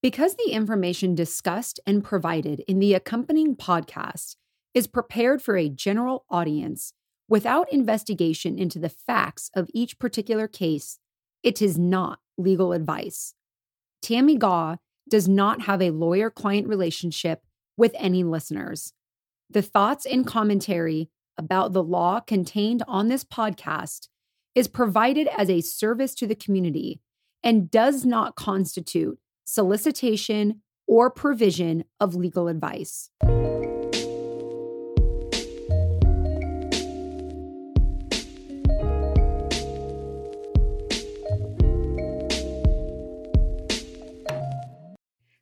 Because the information discussed and provided in the accompanying podcast is prepared for a general audience without investigation into the facts of each particular case, it is not legal advice. Tammi Gaw does not have a lawyer client relationship with any listeners. The thoughts and commentary about the law contained on this podcast is provided as a service to the community and does not constitute solicitation, or provision of legal advice.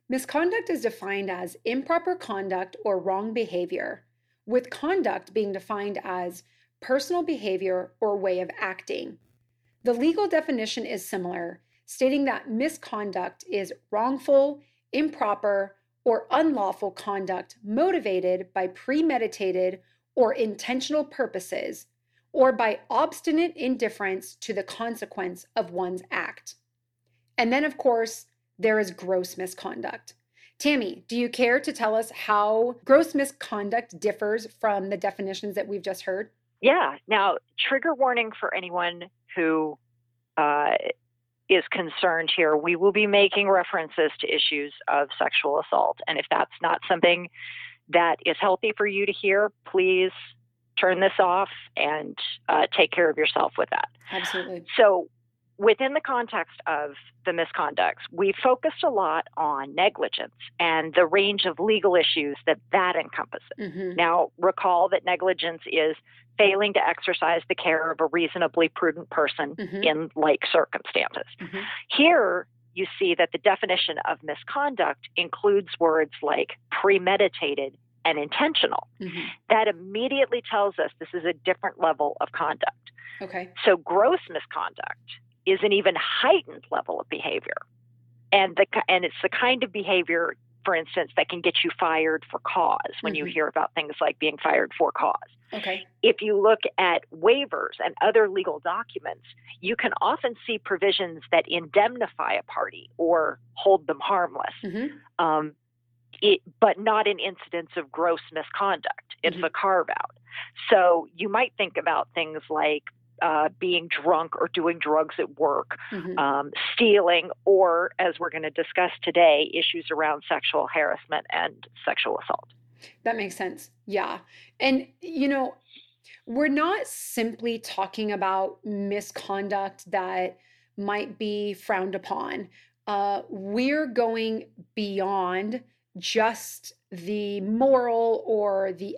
Misconduct is defined as improper conduct or wrong behavior, with conduct being defined as personal behavior or way of acting. The legal definition is similar, stating that misconduct is wrongful, improper, or unlawful conduct motivated by premeditated or intentional purposes, or by obstinate indifference to the consequence of one's act. And then, of course, there is gross misconduct. Tammi, do you care to tell us how gross misconduct differs from the definitions that we've just heard? Yeah. Now, trigger warning for anyone who uh, is concerned here, we will be making references to issues of sexual assault. And if that's not something that is healthy for you to hear, please turn this off and uh, take care of yourself with that. Absolutely. So, within the context of the misconducts, we focused a lot on negligence and the range of legal issues that that encompasses. Mm-hmm. Now, recall that negligence is failing to exercise the care of a reasonably prudent person mm-hmm. in like circumstances. Mm-hmm. Here, you see that the definition of misconduct includes words like premeditated and intentional. Mm-hmm. That immediately tells us this is a different level of conduct. Okay. So gross misconduct is an even heightened level of behavior. And the and it's the kind of behavior for instance, that can get you fired for cause when mm-hmm. you hear about things like being fired for cause. Okay. If you look at waivers and other legal documents, you can often see provisions that indemnify a party or hold them harmless, mm-hmm. um, it, but not in incidents of gross misconduct. It's mm-hmm. a carve out. So you might think about things like uh, being drunk or doing drugs at work, mm-hmm. um, stealing, or as we're going to discuss today, issues around sexual harassment and sexual assault. That makes sense. Yeah. And, you know, we're not simply talking about misconduct that might be frowned upon. Uh, we're going beyond just the moral or the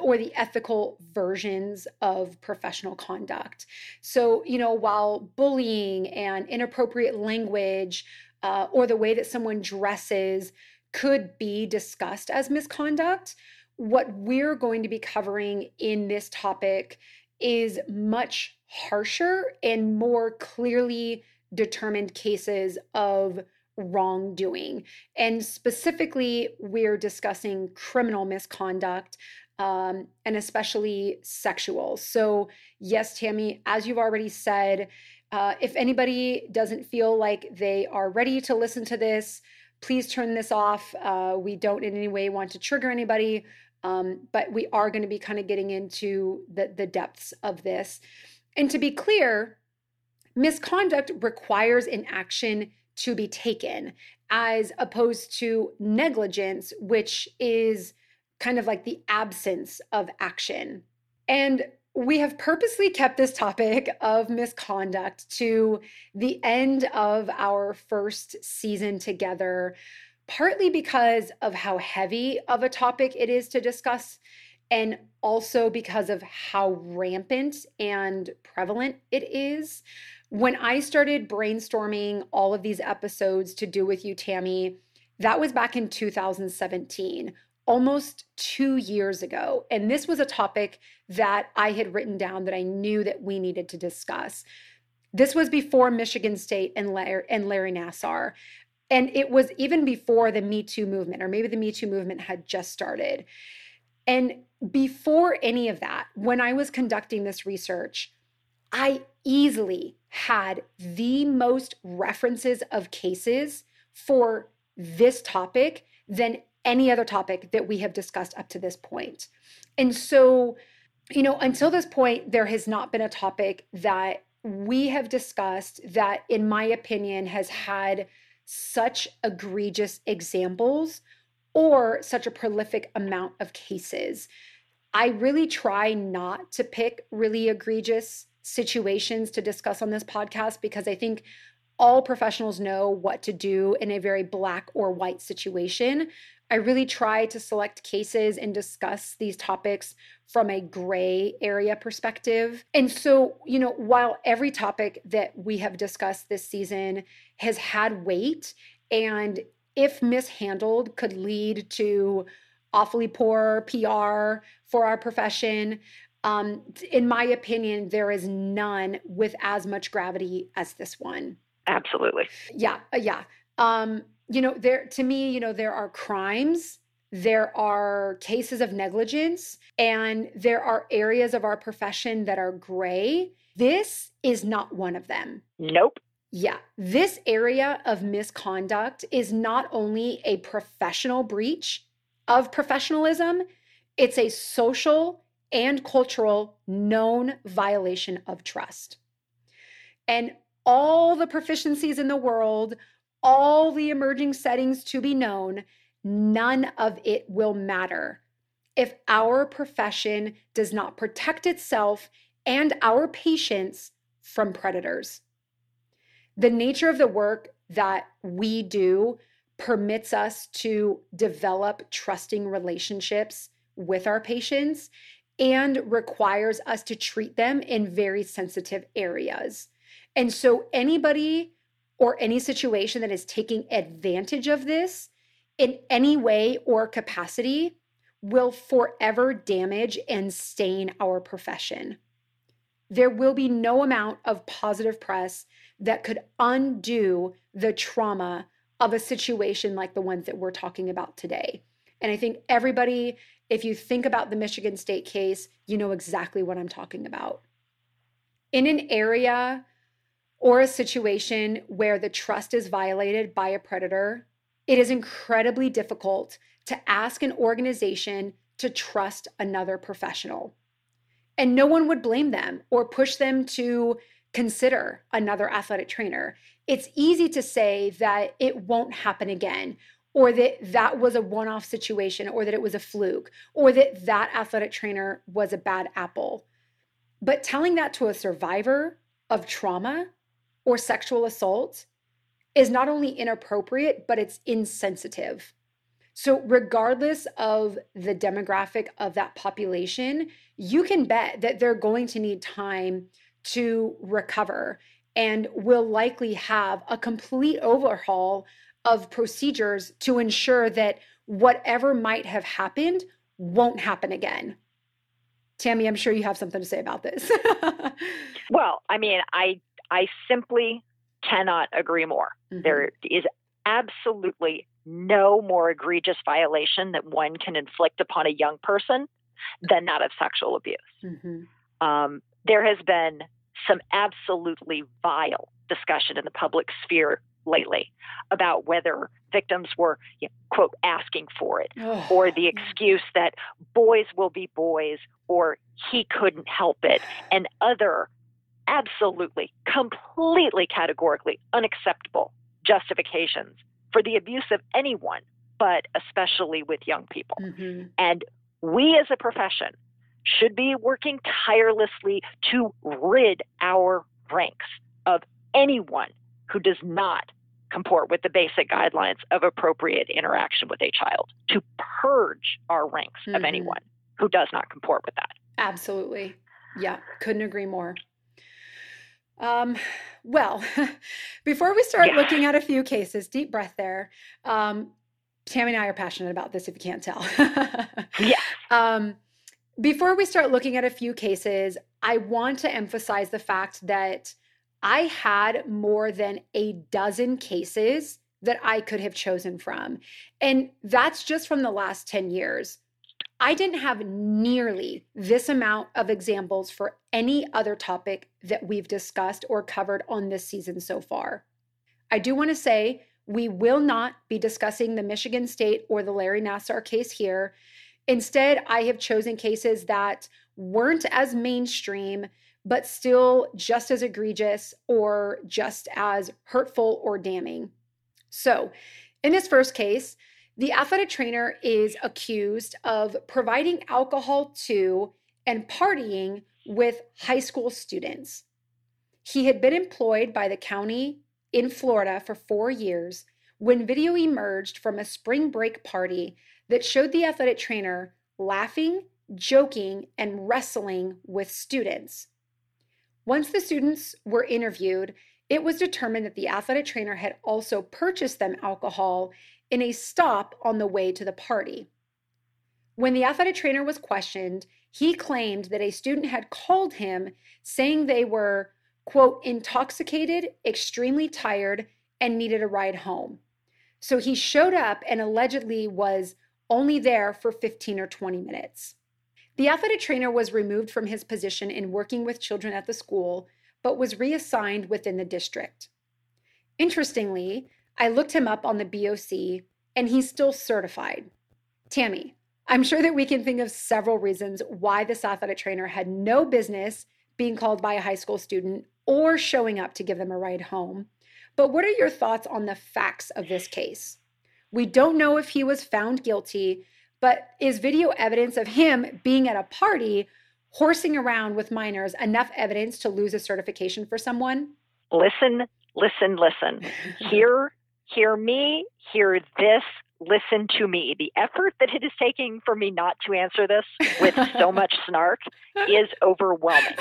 or the ethical versions of professional conduct. So, you know, while bullying and inappropriate language uh, or the way that someone dresses could be discussed as misconduct, what we're going to be covering in this topic is much harsher and more clearly determined cases of wrongdoing. And specifically, we're discussing criminal misconduct. Um, and especially sexual. So, yes, Tammi, as you've already said, uh, if anybody doesn't feel like they are ready to listen to this, please turn this off. Uh, we don't in any way want to trigger anybody, um, but we are going to be kind of getting into the, the depths of this. And to be clear, misconduct requires an action to be taken as opposed to negligence, which is kind of like the absence of action. And we have purposely kept this topic of misconduct to the end of our first season together, partly because of how heavy of a topic it is to discuss, and also because of how rampant and prevalent it is. When I started brainstorming all of these episodes to do with you, Tammi, that was back in 2017, almost two years ago. And this was a topic that I had written down that I knew that we needed to discuss. This was before Michigan State and Larry, and Larry Nassar. And it was even before the Me Too movement, or maybe the Me Too movement had just started. And before any of that, when I was conducting this research, I easily had the most references of cases for this topic than any other topic that we have discussed up to this point. And so, you know, until this point, there has not been a topic that we have discussed that, in my opinion, has had such egregious examples or such a prolific amount of cases. I really try not to pick really egregious situations to discuss on this podcast because I think all professionals know what to do in a very black or white situation. I really try to select cases and discuss these topics from a gray area perspective. And so, you know, while every topic that we have discussed this season has had weight and if mishandled could lead to awfully poor PR for our profession, um, in my opinion, there is none with as much gravity as this one. Absolutely. Yeah, uh, yeah. Um, you know, there to me, you know, there are crimes, there are cases of negligence, and there are areas of our profession that are gray. This is not one of them. Nope. Yeah, this area of misconduct is not only a professional breach of professionalism, it's a social and cultural known violation of trust. And all the proficiencies in the world, all the emerging settings to be known, none of it will matter if our profession does not protect itself and our patients from predators. The nature of the work that we do permits us to develop trusting relationships with our patients and requires us to treat them in very sensitive areas. And so, anybody or any situation that is taking advantage of this in any way or capacity will forever damage and stain our profession. There will be no amount of positive press that could undo the trauma of a situation like the ones that we're talking about today. And I think everybody, if you think about the Michigan State case, you know exactly what I'm talking about. In an area or a situation where the trust is violated by a predator, it is incredibly difficult to ask an organization to trust another professional. And no one would blame them or push them to consider another athletic trainer. It's easy to say that it won't happen again, or that that was a one off situation, or that it was a fluke, or that that athletic trainer was a bad apple. But telling that to a survivor of trauma or sexual assault is not only inappropriate, but it's insensitive. So, regardless of the demographic of that population, you can bet that they're going to need time to recover and will likely have a complete overhaul of procedures to ensure that whatever might have happened won't happen again. Tammi, I'm sure you have something to say about this. well, I mean, I I simply cannot agree more. Mm-hmm. There is absolutely no more egregious violation that one can inflict upon a young person than that of sexual abuse. Mm-hmm. Um, there has been some absolutely vile discussion in the public sphere lately about whether victims were, you know, quote, asking for it, oh. or the excuse that boys will be boys, or he couldn't help it, and other absolutely, completely categorically unacceptable justifications for the abuse of anyone, but especially with young people. Mm-hmm. And we as a profession should be working tirelessly to rid our ranks of anyone who does not comport with the basic guidelines of appropriate interaction with a child, to purge our ranks mm-hmm. of anyone who does not comport with that. Absolutely. Yeah, couldn't agree more. Um, well, before we start yeah. looking at a few cases, deep breath there. Um, Tammi and I are passionate about this, if you can't tell. yeah. Um, before we start looking at a few cases, I want to emphasize the fact that I had more than a dozen cases that I could have chosen from. And that's just from the last 10 years. I didn't have nearly this amount of examples for any other topic that we've discussed or covered on this season so far. I do want to say We will not be discussing the Michigan State or the Larry Nassar case here. Instead, I have chosen cases that weren't as mainstream, but still just as egregious or just as hurtful or damning. So, in this first case, the athletic trainer is accused of providing alcohol to and partying with high school students. He had been employed by the county in Florida for four years when video emerged from a spring break party that showed the athletic trainer laughing, joking, and wrestling with students. Once the students were interviewed, it was determined that the athletic trainer had also purchased them alcohol in a stop on the way to the party. When the athletic trainer was questioned, he claimed that a student had called him saying they were, quote, intoxicated, extremely tired, and needed a ride home. So he showed up and allegedly was only there for 15 or 20 minutes. The athletic trainer was removed from his position in working with children at the school, but was reassigned within the district. Interestingly, I looked him up on the BOC and he's still certified. Tammi, I'm sure that we can think of several reasons why this athletic trainer had no business being called by a high school student or showing up to give them a ride home. But what are your thoughts on the facts of this case? We don't know if he was found guilty, but is video evidence of him being at a party horsing around with minors enough evidence to lose a certification for someone? Listen, listen, listen. Hear, hear me, hear this, listen to me. The effort that it is taking for me not to answer this with so much snark is overwhelming.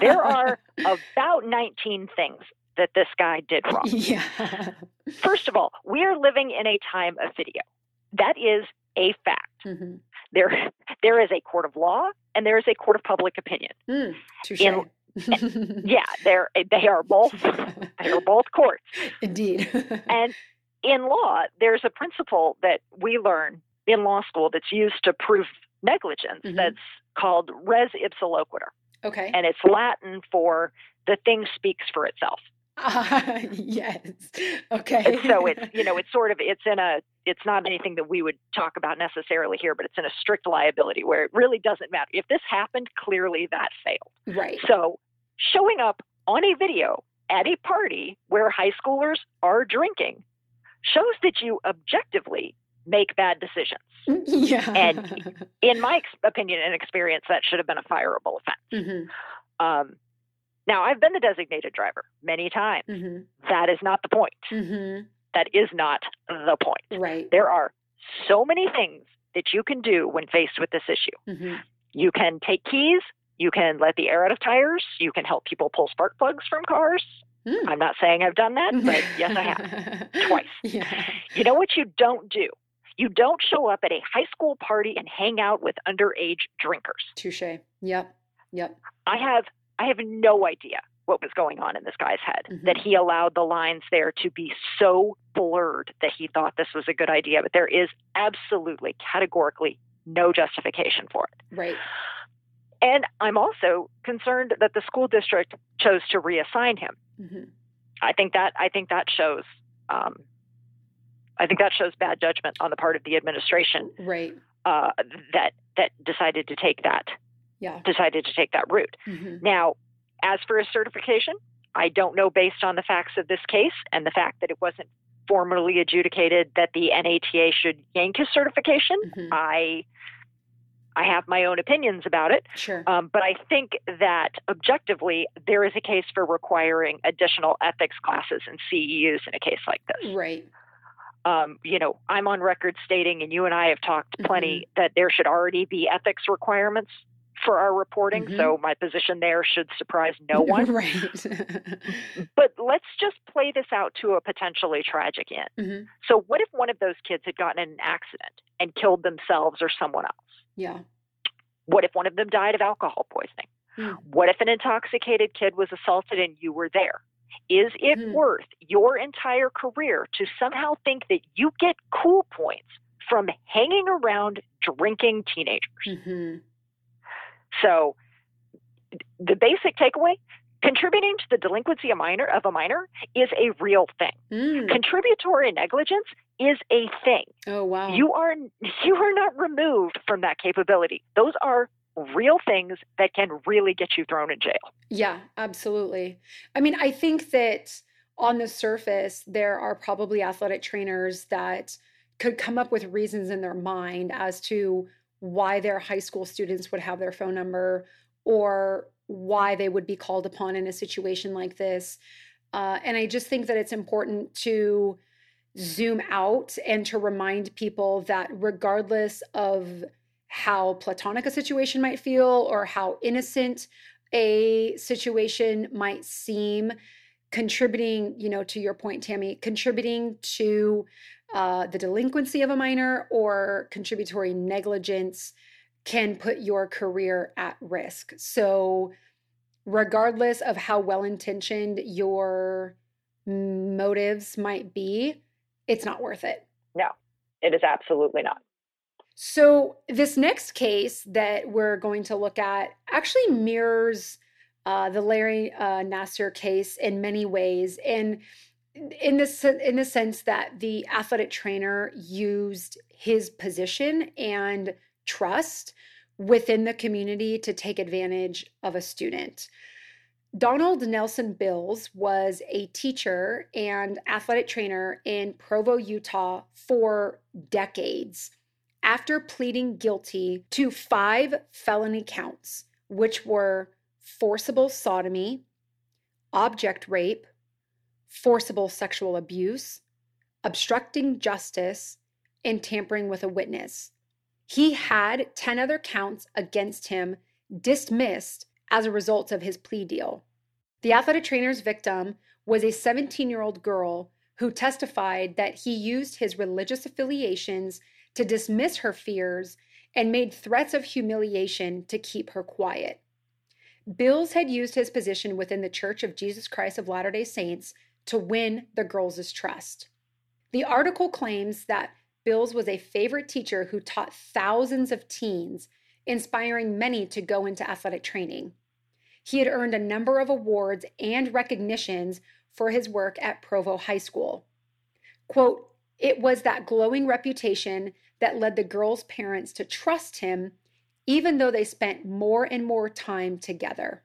There are about 19 things that this guy did wrong. Yeah. First of all, we are living in a time of video. That is a fact. Mm-hmm. There, there is a court of law and there is a court of public opinion. Mm, in, yeah, they're they are both they are both courts. Indeed. and in law, there's a principle that we learn in law school that's used to prove negligence mm-hmm. that's called res ipsa loquitur. Okay. And it's Latin for the thing speaks for itself. Uh, yes. Okay. And so it's you know it's sort of it's in a it's not anything that we would talk about necessarily here, but it's in a strict liability where it really doesn't matter if this happened. Clearly, that failed. Right. So showing up on a video at a party where high schoolers are drinking shows that you objectively make bad decisions. Yeah. And in my opinion and experience, that should have been a fireable offense. Mm-hmm. Um, now, I've been the designated driver many times. Mm-hmm. That is not the point. Mm-hmm. That is not the point. Right. There are so many things that you can do when faced with this issue. Mm-hmm. You can take keys. You can let the air out of tires. You can help people pull spark plugs from cars. Mm. I'm not saying I've done that, but yes, I have twice. Yeah. You know what you don't do? You don't show up at a high school party and hang out with underage drinkers. Touche. Yep. Yep. I have I have no idea what was going on in this guy's head mm-hmm. that he allowed the lines there to be so blurred that he thought this was a good idea but there is absolutely categorically no justification for it right and i'm also concerned that the school district chose to reassign him mm-hmm. i think that i think that shows um, i think that shows bad judgment on the part of the administration right uh, that that decided to take that yeah. decided to take that route. Mm-hmm. Now, as for a certification, I don't know based on the facts of this case and the fact that it wasn't formally adjudicated that the NATA should yank his certification. Mm-hmm. I I have my own opinions about it. Sure. Um, but I think that objectively, there is a case for requiring additional ethics classes and CEUs in a case like this. Right. Um, you know, I'm on record stating, and you and I have talked plenty, mm-hmm. that there should already be ethics requirements for our reporting, mm-hmm. so my position there should surprise no one. right. but let's just play this out to a potentially tragic end. Mm-hmm. So, what if one of those kids had gotten in an accident and killed themselves or someone else? Yeah. What if one of them died of alcohol poisoning? Mm. What if an intoxicated kid was assaulted and you were there? Is it mm. worth your entire career to somehow think that you get cool points from hanging around drinking teenagers? Mm-hmm. So, the basic takeaway contributing to the delinquency of, minor, of a minor is a real thing. Mm. Contributory negligence is a thing. Oh wow. You are you are not removed from that capability. Those are real things that can really get you thrown in jail. Yeah, absolutely. I mean, I think that on the surface there are probably athletic trainers that could come up with reasons in their mind as to why their high school students would have their phone number or why they would be called upon in a situation like this. Uh, and I just think that it's important to zoom out and to remind people that regardless of how platonic a situation might feel or how innocent a situation might seem, contributing, you know, to your point, Tammi, contributing to uh, the delinquency of a minor or contributory negligence can put your career at risk. So, regardless of how well intentioned your motives might be, it's not worth it. No, it is absolutely not. So, this next case that we're going to look at actually mirrors uh, the Larry uh, Nassar case in many ways. And in this in the sense that the athletic trainer used his position and trust within the community to take advantage of a student. Donald Nelson Bills was a teacher and athletic trainer in Provo, Utah for decades. After pleading guilty to five felony counts, which were forcible sodomy, object rape, forcible sexual abuse, obstructing justice, and tampering with a witness. He had 10 other counts against him dismissed as a result of his plea deal. The athletic trainer's victim was a 17 year old girl who testified that he used his religious affiliations to dismiss her fears and made threats of humiliation to keep her quiet. Bills had used his position within the Church of Jesus Christ of Latter day Saints to win the girls' trust. The article claims that Bills was a favorite teacher who taught thousands of teens, inspiring many to go into athletic training. He had earned a number of awards and recognitions for his work at Provo High School. Quote, it was that glowing reputation that led the girls' parents to trust him, even though they spent more and more time together.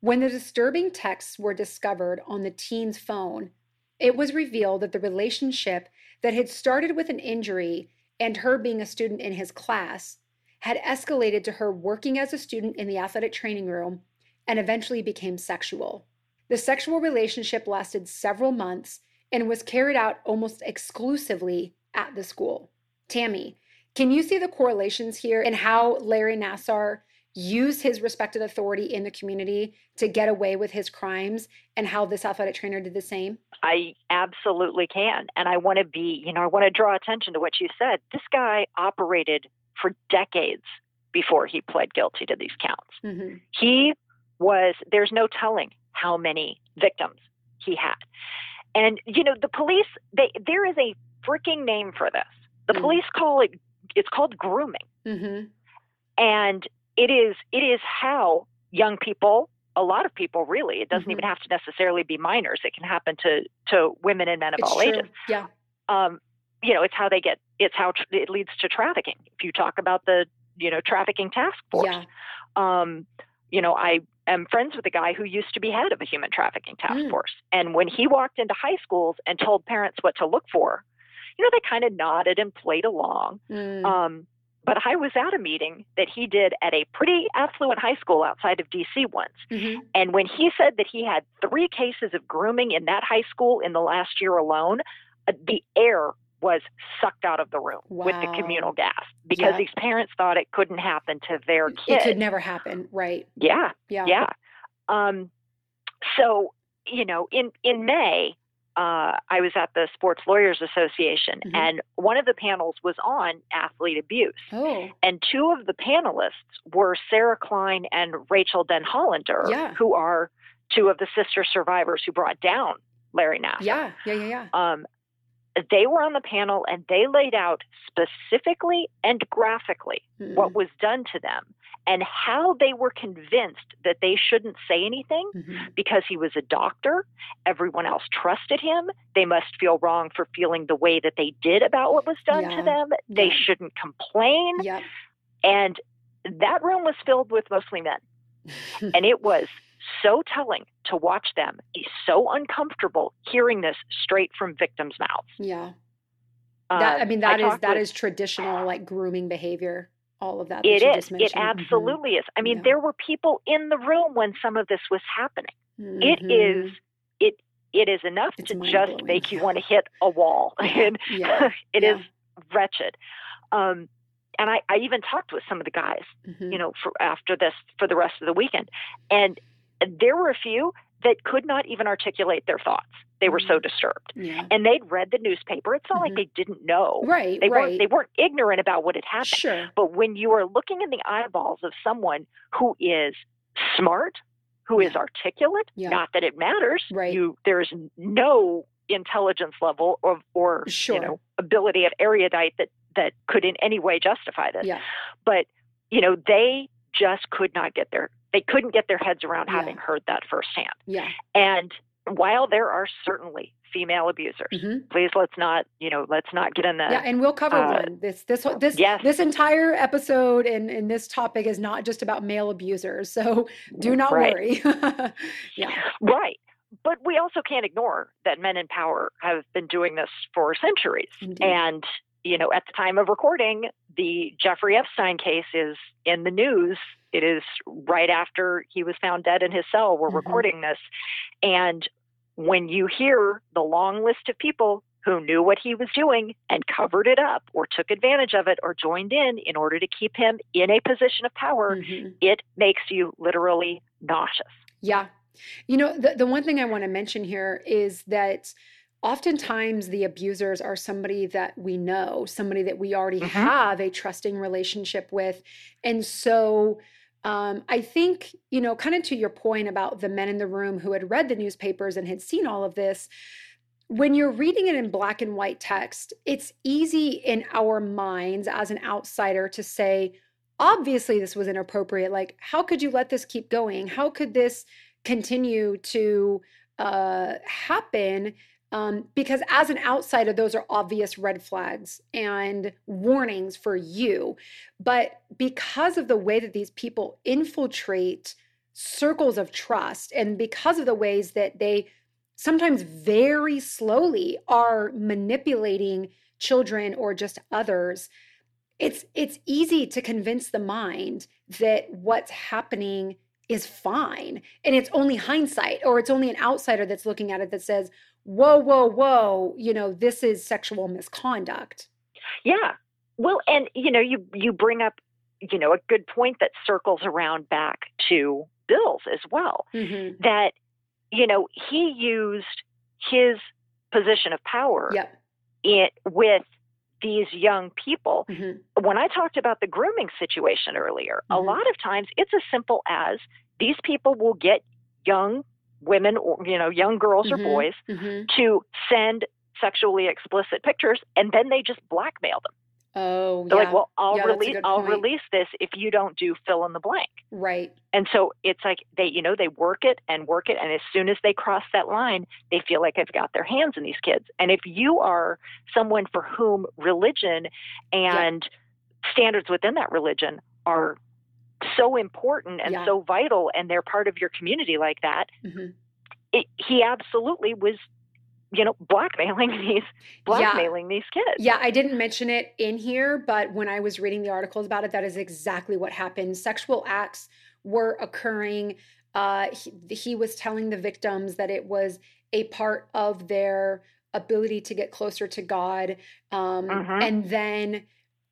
When the disturbing texts were discovered on the teen's phone, it was revealed that the relationship that had started with an injury and her being a student in his class had escalated to her working as a student in the athletic training room and eventually became sexual. The sexual relationship lasted several months and was carried out almost exclusively at the school. Tammi, can you see the correlations here in how Larry Nassar used his respected authority in the community to get away with his crimes and how this athletic trainer did the same? I absolutely can. And I want to be, you know, I want to draw attention to what you said. This guy operated for decades before he pled guilty to these counts. Mm-hmm. He was, there's no telling how many victims he had. And, you know, the police, they, there is a freaking name for this. The mm-hmm. police call it, it's called grooming. Mm-hmm. And it is it is how young people a lot of people really it doesn't mm-hmm. even have to necessarily be minors it can happen to to women and men of it's all true. ages yeah um you know it's how they get it's how tr- it leads to trafficking if you talk about the you know trafficking task force yeah. um you know i am friends with a guy who used to be head of a human trafficking task mm. force and when he walked into high schools and told parents what to look for you know they kind of nodded and played along mm. um but I was at a meeting that he did at a pretty affluent high school outside of DC once. Mm-hmm. And when he said that he had three cases of grooming in that high school in the last year alone, uh, the air was sucked out of the room wow. with the communal gas because yeah. these parents thought it couldn't happen to their kid. It could never happen, right? Yeah. Yeah. Yeah. Um, so, you know, in, in May, uh, I was at the Sports Lawyers Association, mm-hmm. and one of the panels was on athlete abuse. Oh. And two of the panelists were Sarah Klein and Rachael Denhollander, yeah. who are two of the sister survivors who brought down Larry Nassar. Yeah, yeah, yeah, yeah. Um, they were on the panel and they laid out specifically and graphically mm-hmm. what was done to them and how they were convinced that they shouldn't say anything mm-hmm. because he was a doctor. Everyone else trusted him. They must feel wrong for feeling the way that they did about what was done yeah. to them. They yeah. shouldn't complain. Yep. And that room was filled with mostly men. and it was so telling to watch them be so uncomfortable hearing this straight from victims' mouths. Yeah. That, I mean, that I is that with, is traditional like grooming behavior. All of that. that it is. It mm-hmm. absolutely mm-hmm. is. I mean, yeah. there were people in the room when some of this was happening. Mm-hmm. It is. It it is enough it's to just make you want to hit a wall. and yeah. it yeah. is wretched. Um, and I, I even talked with some of the guys, mm-hmm. you know, for after this for the rest of the weekend, and there were a few that could not even articulate their thoughts. They were so disturbed, yeah. and they'd read the newspaper. It's not mm-hmm. like they didn't know, right? They right. weren't. They weren't ignorant about what had happened. Sure. But when you are looking in the eyeballs of someone who is smart, who yeah. is articulate, yeah. not that it matters. Right. You there's no intelligence level or, or sure. you know ability of erudite that that could in any way justify this. Yeah. But you know they just could not get their they couldn't get their heads around yeah. having heard that firsthand. Yeah. And while there are certainly female abusers, mm-hmm. please let's not, you know, let's not get in the Yeah, and we'll cover uh, one. This this this yes. this entire episode and, and this topic is not just about male abusers. So do not right. worry. yeah. Right. But we also can't ignore that men in power have been doing this for centuries. Indeed. And you know, at the time of recording, the Jeffrey Epstein case is in the news. It is right after he was found dead in his cell. We're mm-hmm. recording this. And when you hear the long list of people who knew what he was doing and covered it up or took advantage of it or joined in in order to keep him in a position of power, mm-hmm. it makes you literally nauseous. Yeah. You know, the, the one thing I want to mention here is that oftentimes the abusers are somebody that we know, somebody that we already mm-hmm. have a trusting relationship with. And so um, I think, you know, kind of to your point about the men in the room who had read the newspapers and had seen all of this, when you're reading it in black and white text, it's easy in our minds as an outsider to say, obviously, this was inappropriate. Like, how could you let this keep going? How could this continue to uh, happen? Um, because as an outsider, those are obvious red flags and warnings for you. But because of the way that these people infiltrate circles of trust, and because of the ways that they sometimes very slowly are manipulating children or just others, it's it's easy to convince the mind that what's happening is fine and it's only hindsight or it's only an outsider that's looking at it that says whoa, whoa, whoa, you know, this is sexual misconduct. Yeah. Well, and you know, you you bring up, you know, a good point that circles around back to Bills as well. Mm-hmm. That, you know, he used his position of power yep. it with these young people. Mm-hmm. When I talked about the grooming situation earlier, mm-hmm. a lot of times it's as simple as these people will get young women or you know young girls mm-hmm, or boys mm-hmm. to send sexually explicit pictures and then they just blackmail them oh they're yeah. like well i'll yeah, release i'll release this if you don't do fill in the blank right and so it's like they you know they work it and work it and as soon as they cross that line they feel like they've got their hands in these kids and if you are someone for whom religion and yeah. standards within that religion are so important and yeah. so vital and they're part of your community like that mm-hmm. it, he absolutely was you know blackmailing these blackmailing yeah. these kids yeah i didn't mention it in here but when i was reading the articles about it that is exactly what happened sexual acts were occurring uh, he, he was telling the victims that it was a part of their ability to get closer to god um, mm-hmm. and then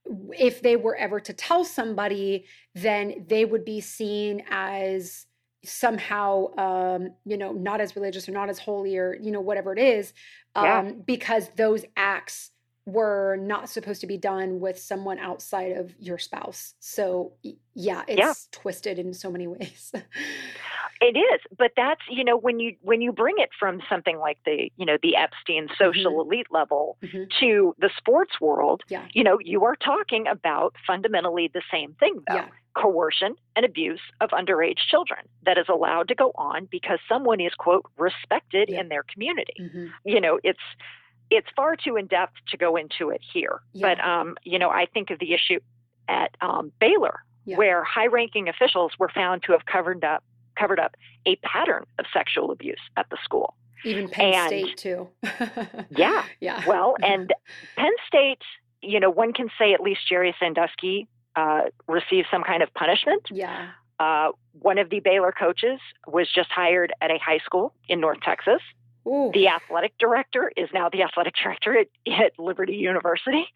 if they were ever to tell somebody, then they would be seen as somehow um you know not as religious or not as holy or you know whatever it is um yeah. because those acts were not supposed to be done with someone outside of your spouse so yeah it's yeah. twisted in so many ways It is, but that's you know when you when you bring it from something like the you know the Epstein social mm-hmm. elite level mm-hmm. to the sports world, yeah. you know you are talking about fundamentally the same thing though. Yeah. coercion and abuse of underage children that is allowed to go on because someone is quote respected yeah. in their community mm-hmm. you know it's it's far too in depth to go into it here but um, you know i think of the issue at um, baylor yeah. where high ranking officials were found to have covered up covered up a pattern of sexual abuse at the school even penn and, state too yeah yeah well and penn state you know one can say at least jerry sandusky uh, receive some kind of punishment. Yeah. Uh, one of the Baylor coaches was just hired at a high school in North Texas. Ooh. The athletic director is now the athletic director at, at Liberty University.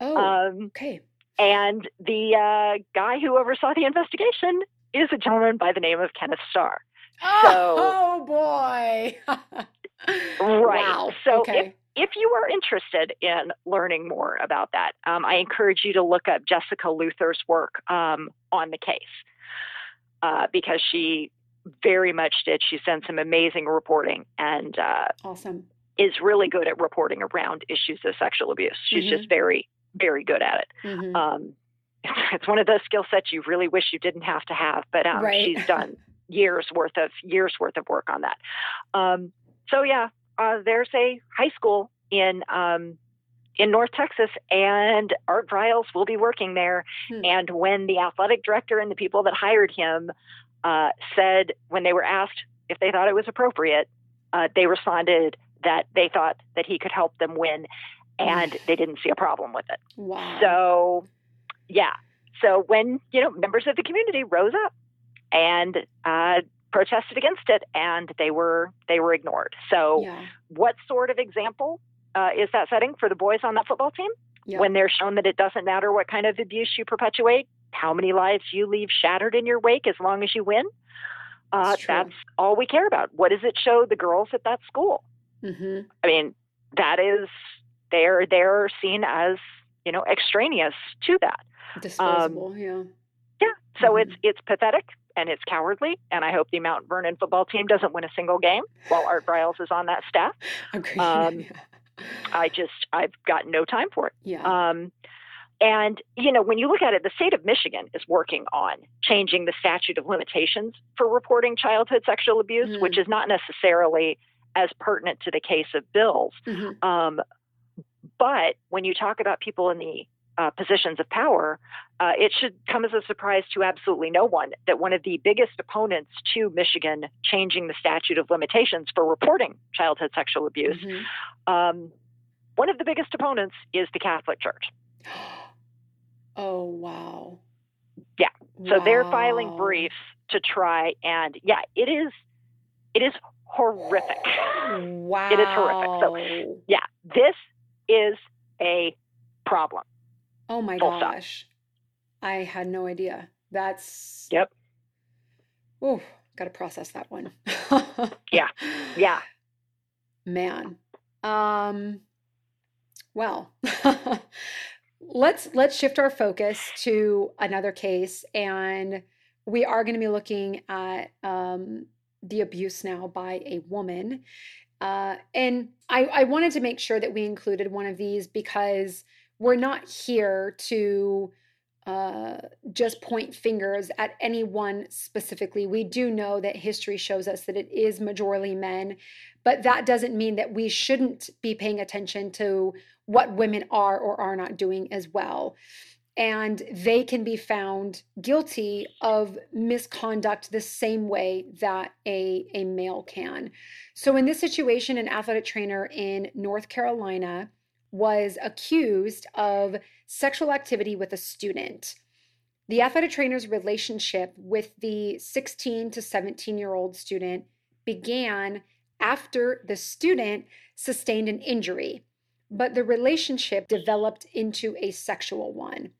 Oh, um, okay. And the uh, guy who oversaw the investigation is a gentleman by the name of Kenneth Starr. Oh, so, oh boy. right. Wow. So okay. if, if you are interested in learning more about that, um, I encourage you to look up Jessica Luther's work um, on the case uh, because she very much did. She's done some amazing reporting and uh, awesome is really good at reporting around issues of sexual abuse. She's mm-hmm. just very, very good at it. Mm-hmm. Um, it's one of those skill sets you really wish you didn't have to have, but um, right. she's done years worth of years worth of work on that. Um, so yeah, uh, there's a high school in um, in North Texas, and Art Briles will be working there. Hmm. And when the athletic director and the people that hired him uh, said, when they were asked if they thought it was appropriate, uh, they responded that they thought that he could help them win, and they didn't see a problem with it. Wow. So, yeah. So when you know members of the community rose up and uh, protested against it, and they were they were ignored. So, yeah. what sort of example uh, is that setting for the boys on that football team? Yeah. When they're shown that it doesn't matter what kind of abuse you perpetuate, how many lives you leave shattered in your wake, as long as you win. Uh, that's all we care about. What does it show the girls at that school? Mm-hmm. I mean, that is they're they're seen as you know extraneous to that. Disposable, um, yeah. Yeah. So mm-hmm. it's it's pathetic and it's cowardly. And I hope the Mount Vernon football team doesn't win a single game while Art Briles is on that staff. Okay. Um, yeah. I just I've got no time for it. Yeah. Um, and you know, when you look at it, the state of Michigan is working on changing the statute of limitations for reporting childhood sexual abuse, mm-hmm. which is not necessarily as pertinent to the case of Bills. Mm-hmm. Um, but when you talk about people in the uh, positions of power, uh, it should come as a surprise to absolutely no one that one of the biggest opponents to Michigan changing the statute of limitations for reporting childhood sexual abuse, mm-hmm. um, one of the biggest opponents is the Catholic Church. Oh, wow. Yeah. So wow. they're filing briefs to try and, yeah, it is, it is horrific. Wow. It is horrific. So, yeah, this is a problem. Oh my Full gosh. Stop. I had no idea. That's Yep. Oh, got to process that one. yeah. Yeah. Man. Um well, let's let's shift our focus to another case and we are going to be looking at um, the abuse now by a woman. Uh, and I, I wanted to make sure that we included one of these because we're not here to uh, just point fingers at anyone specifically. We do know that history shows us that it is majorly men, but that doesn't mean that we shouldn't be paying attention to what women are or are not doing as well. And they can be found guilty of misconduct the same way that a, a male can. So, in this situation, an athletic trainer in North Carolina was accused of sexual activity with a student. The athletic trainer's relationship with the 16 to 17 year old student began after the student sustained an injury, but the relationship developed into a sexual one.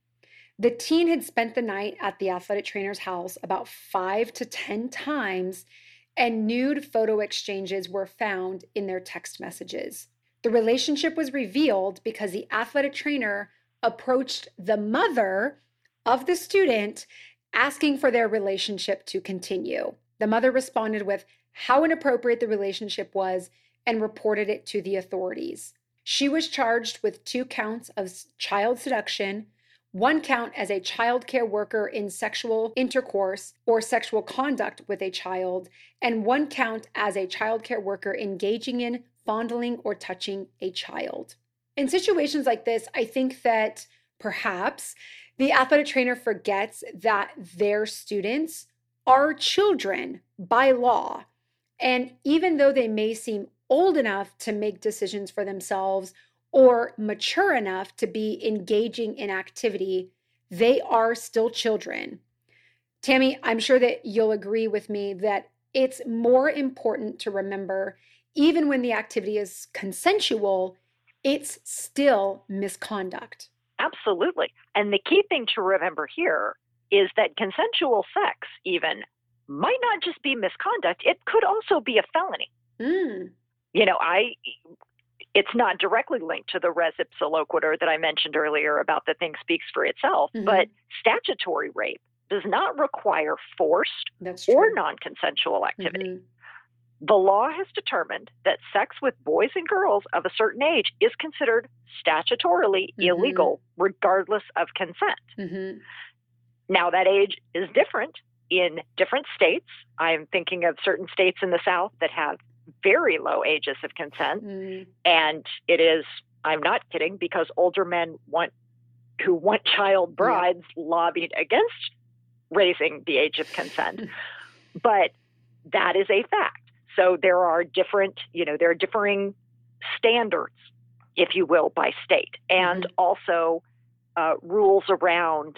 The teen had spent the night at the athletic trainer's house about five to 10 times, and nude photo exchanges were found in their text messages. The relationship was revealed because the athletic trainer approached the mother of the student asking for their relationship to continue. The mother responded with how inappropriate the relationship was and reported it to the authorities. She was charged with two counts of child seduction, one count as a child care worker in sexual intercourse or sexual conduct with a child, and one count as a child care worker engaging in fondling or touching a child. In situations like this, I think that perhaps the athletic trainer forgets that their students are children by law. And even though they may seem old enough to make decisions for themselves or mature enough to be engaging in activity, they are still children. Tammi, I'm sure that you'll agree with me that it's more important to remember, even when the activity is consensual, it's still misconduct. Absolutely. And the key thing to remember here is that consensual sex, even, might not just be misconduct, it could also be a felony. Mm. You know, I it's not directly linked to the res ipsa loquitur that I mentioned earlier about the thing speaks for itself, mm-hmm. but statutory rape does not require forced or non consensual activity. Mm-hmm. The law has determined that sex with boys and girls of a certain age is considered statutorily mm-hmm. illegal, regardless of consent. Mm-hmm. Now, that age is different in different states. I'm thinking of certain states in the South that have very low ages of consent. Mm. And it is, I'm not kidding, because older men want who want child brides yeah. lobbied against raising the age of consent. but that is a fact. So there are different, you know, there are differing standards, if you will, by state, and mm-hmm. also uh, rules around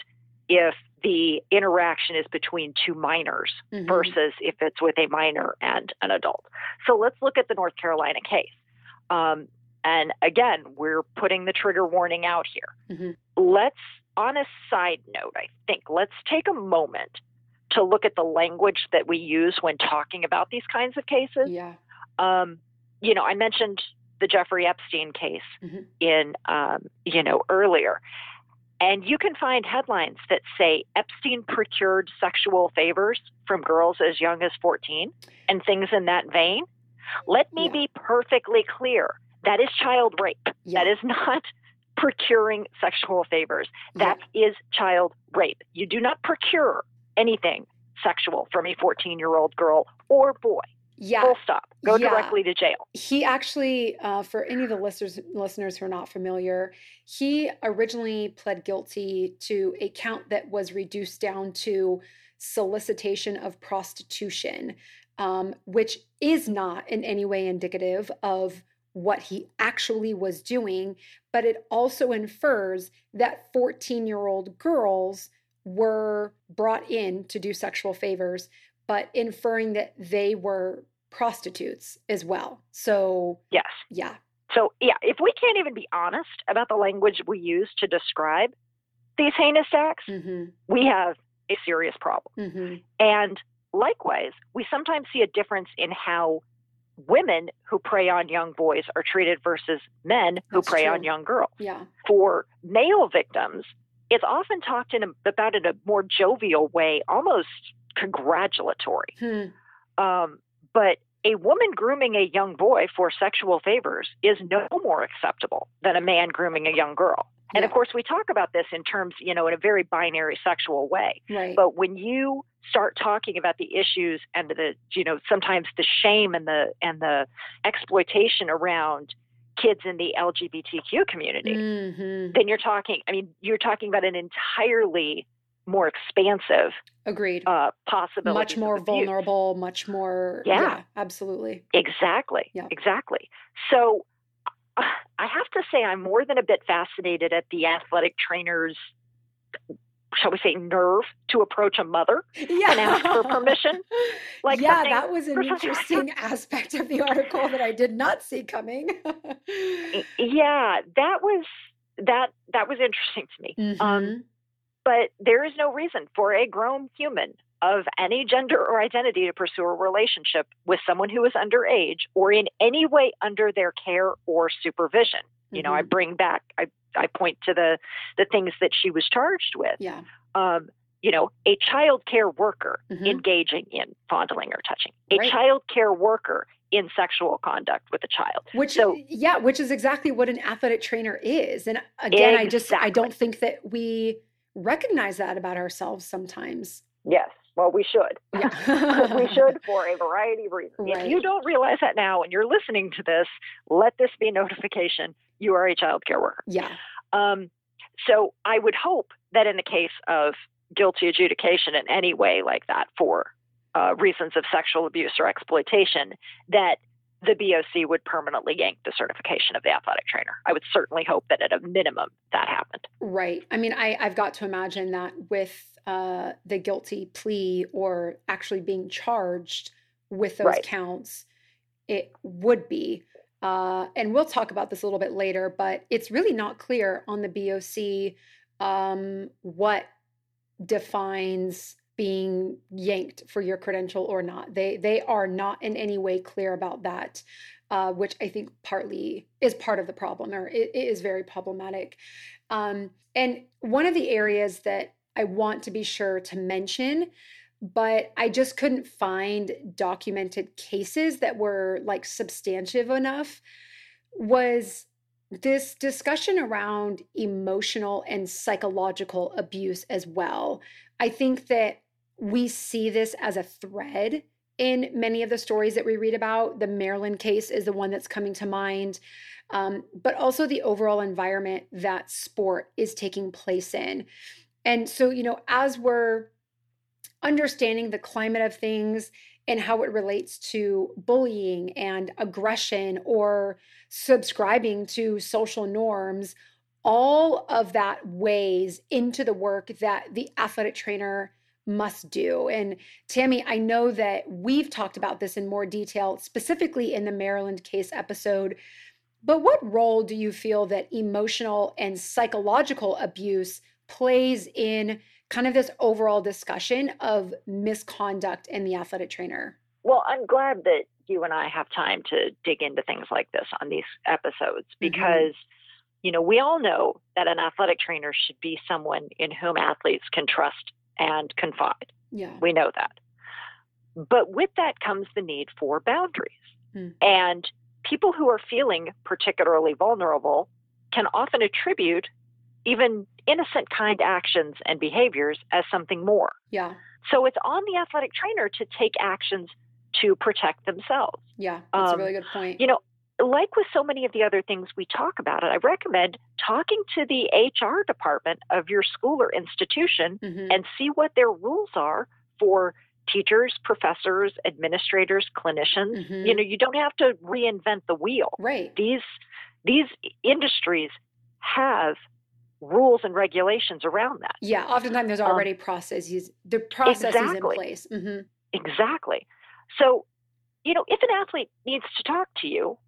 if the interaction is between two minors mm-hmm. versus if it's with a minor and an adult. So let's look at the North Carolina case. Um, and again, we're putting the trigger warning out here. Mm-hmm. Let's, on a side note, I think, let's take a moment to look at the language that we use when talking about these kinds of cases. Yeah. Um, you know, I mentioned the Jeffrey Epstein case mm-hmm. in, um, you know, earlier. And you can find headlines that say Epstein procured sexual favors from girls as young as 14 and things in that vein. Let me yeah. be perfectly clear that is child rape. Yeah. That is not procuring sexual favors. That yeah. is child rape. You do not procure anything sexual from a 14 year old girl or boy. Yeah. Full stop. Go yeah. directly to jail. He actually, uh, for any of the listeners listeners who are not familiar, he originally pled guilty to a count that was reduced down to solicitation of prostitution, um, which is not in any way indicative of what he actually was doing, but it also infers that 14 year old girls were brought in to do sexual favors but inferring that they were prostitutes as well. So, yes. Yeah. So, yeah, if we can't even be honest about the language we use to describe these heinous acts, mm-hmm. we have a serious problem. Mm-hmm. And likewise, we sometimes see a difference in how women who prey on young boys are treated versus men who That's prey true. on young girls. Yeah. For male victims, it's often talked in a, about in a more jovial way, almost congratulatory. Hmm. Um, but a woman grooming a young boy for sexual favors is no more acceptable than a man grooming a young girl. And yeah. of course, we talk about this in terms, you know, in a very binary sexual way. Right. But when you start talking about the issues and the, you know, sometimes the shame and the and the exploitation around kids in the LGBTQ community, mm-hmm. then you're talking. I mean, you're talking about an entirely more expansive agreed uh possibility much more vulnerable much more yeah. yeah. absolutely exactly yeah. exactly so uh, i have to say i'm more than a bit fascinated at the athletic trainers shall we say nerve to approach a mother yeah. and ask for permission like yeah that was an interesting aspect of the article that i did not see coming yeah that was that that was interesting to me um, mm-hmm. um but there is no reason for a grown human of any gender or identity to pursue a relationship with someone who is underage or in any way under their care or supervision. You know, I mm-hmm. bring back, I, I point to the, the things that she was charged with. Yeah. Um, you know, a child care worker mm-hmm. engaging in fondling or touching, a right. child care worker in sexual conduct with a child. Which so, yeah, which is exactly what an athletic trainer is. And again, exactly. I just I don't think that we recognize that about ourselves sometimes. Yes. Well, we should. Yeah. we should for a variety of reasons. Right. If you don't realize that now and you're listening to this, let this be notification you are a child care worker. Yeah. Um, so I would hope that in the case of guilty adjudication in any way like that for uh, reasons of sexual abuse or exploitation, that the BOC would permanently yank the certification of the athletic trainer. I would certainly hope that at a minimum that happened. Right. I mean, I, I've got to imagine that with uh, the guilty plea or actually being charged with those right. counts, it would be. Uh, and we'll talk about this a little bit later, but it's really not clear on the BOC um, what defines being yanked for your credential or not. They they are not in any way clear about that, uh, which I think partly is part of the problem, or it, it is very problematic. Um, and one of the areas that I want to be sure to mention, but I just couldn't find documented cases that were like substantive enough, was this discussion around emotional and psychological abuse as well. I think that we see this as a thread in many of the stories that we read about. The Maryland case is the one that's coming to mind, um, but also the overall environment that sport is taking place in. And so, you know, as we're understanding the climate of things and how it relates to bullying and aggression or subscribing to social norms, all of that weighs into the work that the athletic trainer must do. And Tammi, I know that we've talked about this in more detail, specifically in the Maryland case episode. But what role do you feel that emotional and psychological abuse plays in kind of this overall discussion of misconduct in the athletic trainer? Well, I'm glad that you and I have time to dig into things like this on these episodes mm-hmm. because, mm-hmm. you know, we all know that an athletic trainer should be someone in whom athletes can trust and confide. Yeah. We know that. But with that comes the need for boundaries. Mm. And people who are feeling particularly vulnerable can often attribute even innocent kind actions and behaviors as something more. Yeah. So it's on the athletic trainer to take actions to protect themselves. Yeah, that's um, a really good point. You know, like with so many of the other things we talk about, I recommend talking to the HR department of your school or institution mm-hmm. and see what their rules are for teachers, professors, administrators, clinicians. Mm-hmm. You know, you don't have to reinvent the wheel. Right. These these industries have rules and regulations around that. Yeah, oftentimes there's um, already um, processes. The processes exactly. in place. Mm-hmm. Exactly. So, you know, if an athlete needs to talk to you,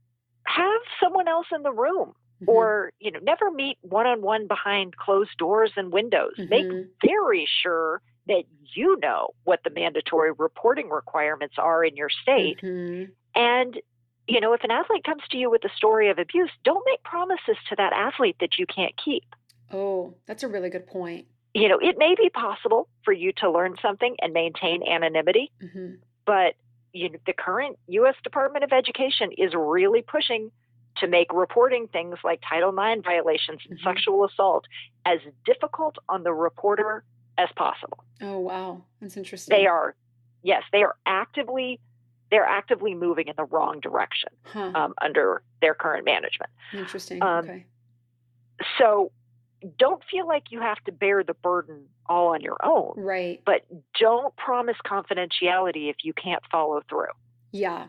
have someone else in the room mm-hmm. or you know never meet one on one behind closed doors and windows mm-hmm. make very sure that you know what the mandatory reporting requirements are in your state mm-hmm. and you know if an athlete comes to you with a story of abuse don't make promises to that athlete that you can't keep oh that's a really good point you know it may be possible for you to learn something and maintain anonymity mm-hmm. but you the current U.S. Department of Education is really pushing to make reporting things like Title IX violations and mm-hmm. sexual assault as difficult on the reporter as possible. Oh wow, that's interesting. They are, yes, they are actively they're actively moving in the wrong direction huh. um, under their current management. Interesting. Um, okay. So don't feel like you have to bear the burden all on your own. Right. But don't promise confidentiality if you can't follow through. Yeah.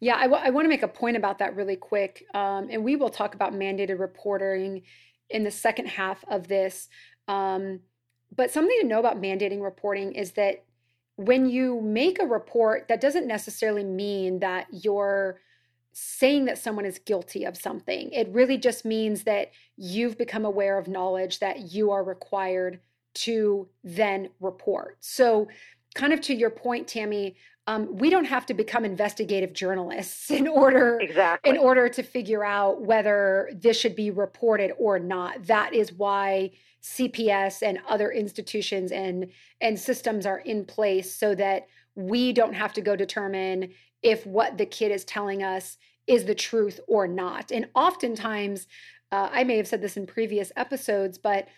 Yeah, I, w- I want to make a point about that really quick. Um, and we will talk about mandated reporting in the second half of this. Um, but something to know about mandating reporting is that when you make a report, that doesn't necessarily mean that you're saying that someone is guilty of something. It really just means that you've become aware of knowledge that you are required to then report. So, kind of to your point, Tammi, um, we don't have to become investigative journalists in order exactly. in order to figure out whether this should be reported or not. That is why CPS and other institutions and and systems are in place so that we don't have to go determine if what the kid is telling us is the truth or not. And oftentimes, uh, I may have said this in previous episodes, but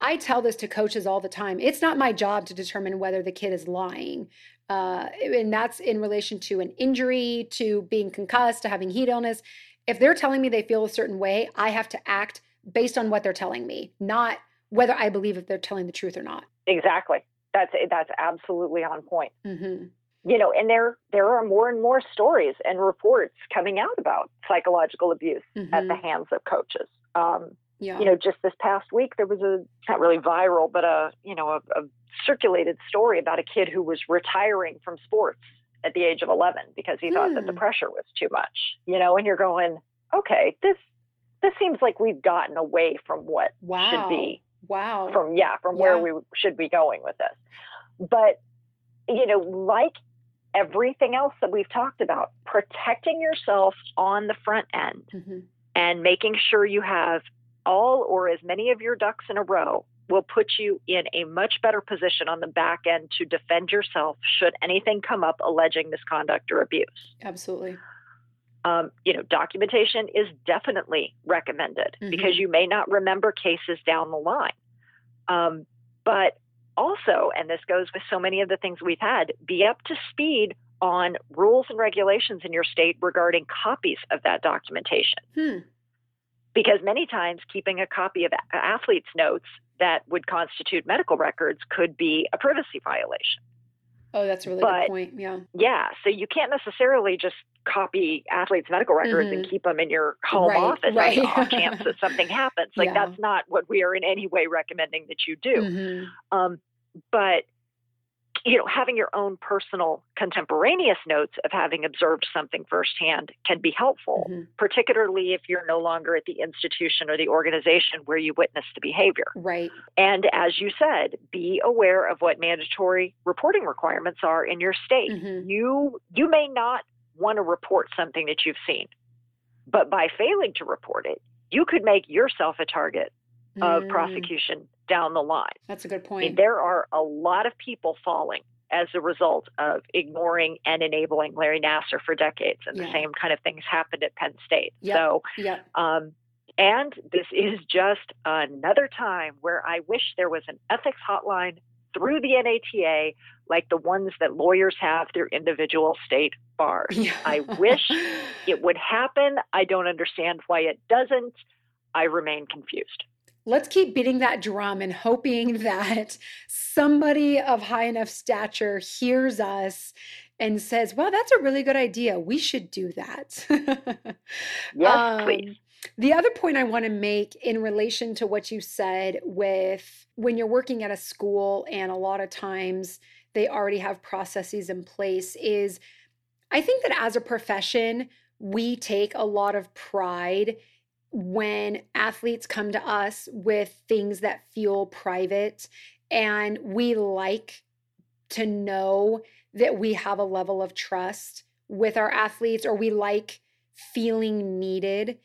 I tell this to coaches all the time. It's not my job to determine whether the kid is lying. Uh, and that's in relation to an injury, to being concussed, to having heat illness. If they're telling me they feel a certain way, I have to act based on what they're telling me, not whether I believe if they're telling the truth or not. Exactly. That's that's absolutely on point. Mm-hmm. You know, and there there are more and more stories and reports coming out about psychological abuse mm-hmm. at the mm-hmm. hands of coaches. Um, yeah. You know, just this past week there was a not really viral, but a you know a, a circulated story about a kid who was retiring from sports at the age of 11 because he thought that the hmm. pressure was too much. You know, and you're going, okay, this this seems like we've gotten away from what wow. should be. Wow. From yeah, from yeah. where we should be going with this. But you know, like everything else that we've talked about, protecting yourself on the front end mm-hmm. and making sure you have all or as many of your ducks in a row will put you in a much better position on the back end to defend yourself should anything come up alleging misconduct or abuse. Absolutely. Um, you know, documentation is definitely recommended mm-hmm. because you may not remember cases down the line. Um, but also, and this goes with so many of the things we've had, be up to speed on rules and regulations in your state regarding copies of that documentation. Hmm. Because many times keeping a copy of athletes' notes that would constitute medical records could be a privacy violation. Oh, that's a really but, good point. Yeah. Yeah. So you can't necessarily just copy athletes' medical records mm-hmm. and keep them in your home right, office right. on off chance that something happens. Like yeah. that's not what we are in any way recommending that you do. Mm-hmm. Um, but you know, having your own personal contemporaneous notes of having observed something firsthand can be helpful, mm-hmm. particularly if you're no longer at the institution or the organization where you witnessed the behavior. Right. And as you said, be aware of what mandatory reporting requirements are in your state. Mm-hmm. You you may not want to report something that you've seen, but by failing to report it, you could make yourself a target of mm. prosecution down the line. That's a good point. I mean, there are a lot of people falling as a result of ignoring and enabling Larry Nassar for decades, and yeah. the same kind of things happened at Penn State. Yep. So, yep. Um, and this is just another time where I wish there was an ethics hotline through the NATA like the ones that lawyers have through individual state bars. Yeah. I wish it would happen. I don't understand why it doesn't. I remain confused let's keep beating that drum and hoping that somebody of high enough stature hears us and says, well, that's a really good idea. We should do that. yes, um, please. The other point I want to make in relation to what you said with when you're working at a school and a lot of times they already have processes in place is I think that as a profession, we take a lot of pride when athletes come to us with things that feel private and we like to know that we have a level of trust with our athletes or we like feeling needed.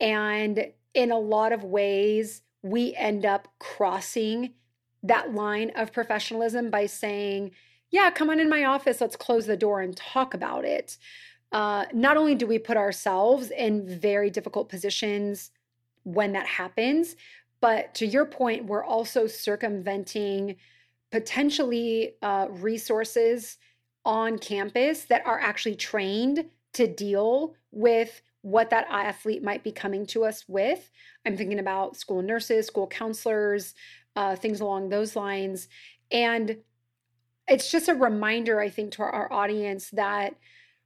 And in a lot of ways we end up crossing that line of professionalism by saying yeah come on in my office. Let's close the door and talk about it uh, not only do we put ourselves in very difficult positions when that happens, but to your point, we're also circumventing potentially uh, resources on campus that are actually trained to deal with what that athlete might be coming to us with. I'm thinking about school nurses, school counselors, uh, things along those lines. And it's just a reminder, I think, to our, our audience that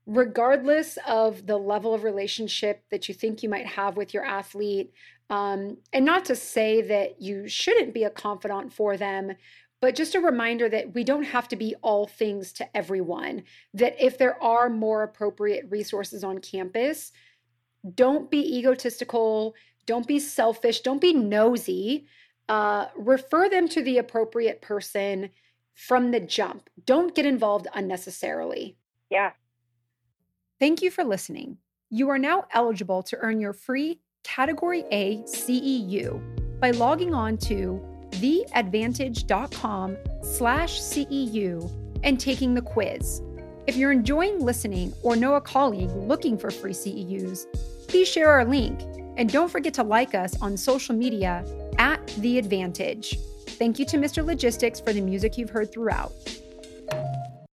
regardless of the level of relationship that you think you might have with your athlete, um, and not to say that you shouldn't be a confidant for them, but just a reminder that we don't have to be all things to everyone. That if there are more appropriate resources on campus, don't be egotistical, don't be selfish, don't be nosy. Uh, refer them to the appropriate person from the jump. Don't get involved unnecessarily. Yeah, Thank you for listening. You are now eligible to earn your free Category A CEU by logging on to theadvantage.com slash CEU and taking the quiz. If you're enjoying listening or know a colleague looking for free CEUs, please share our link and don't forget to like us on social media at The Advantage. Thank you to Mr. Logistix for the music you've heard throughout.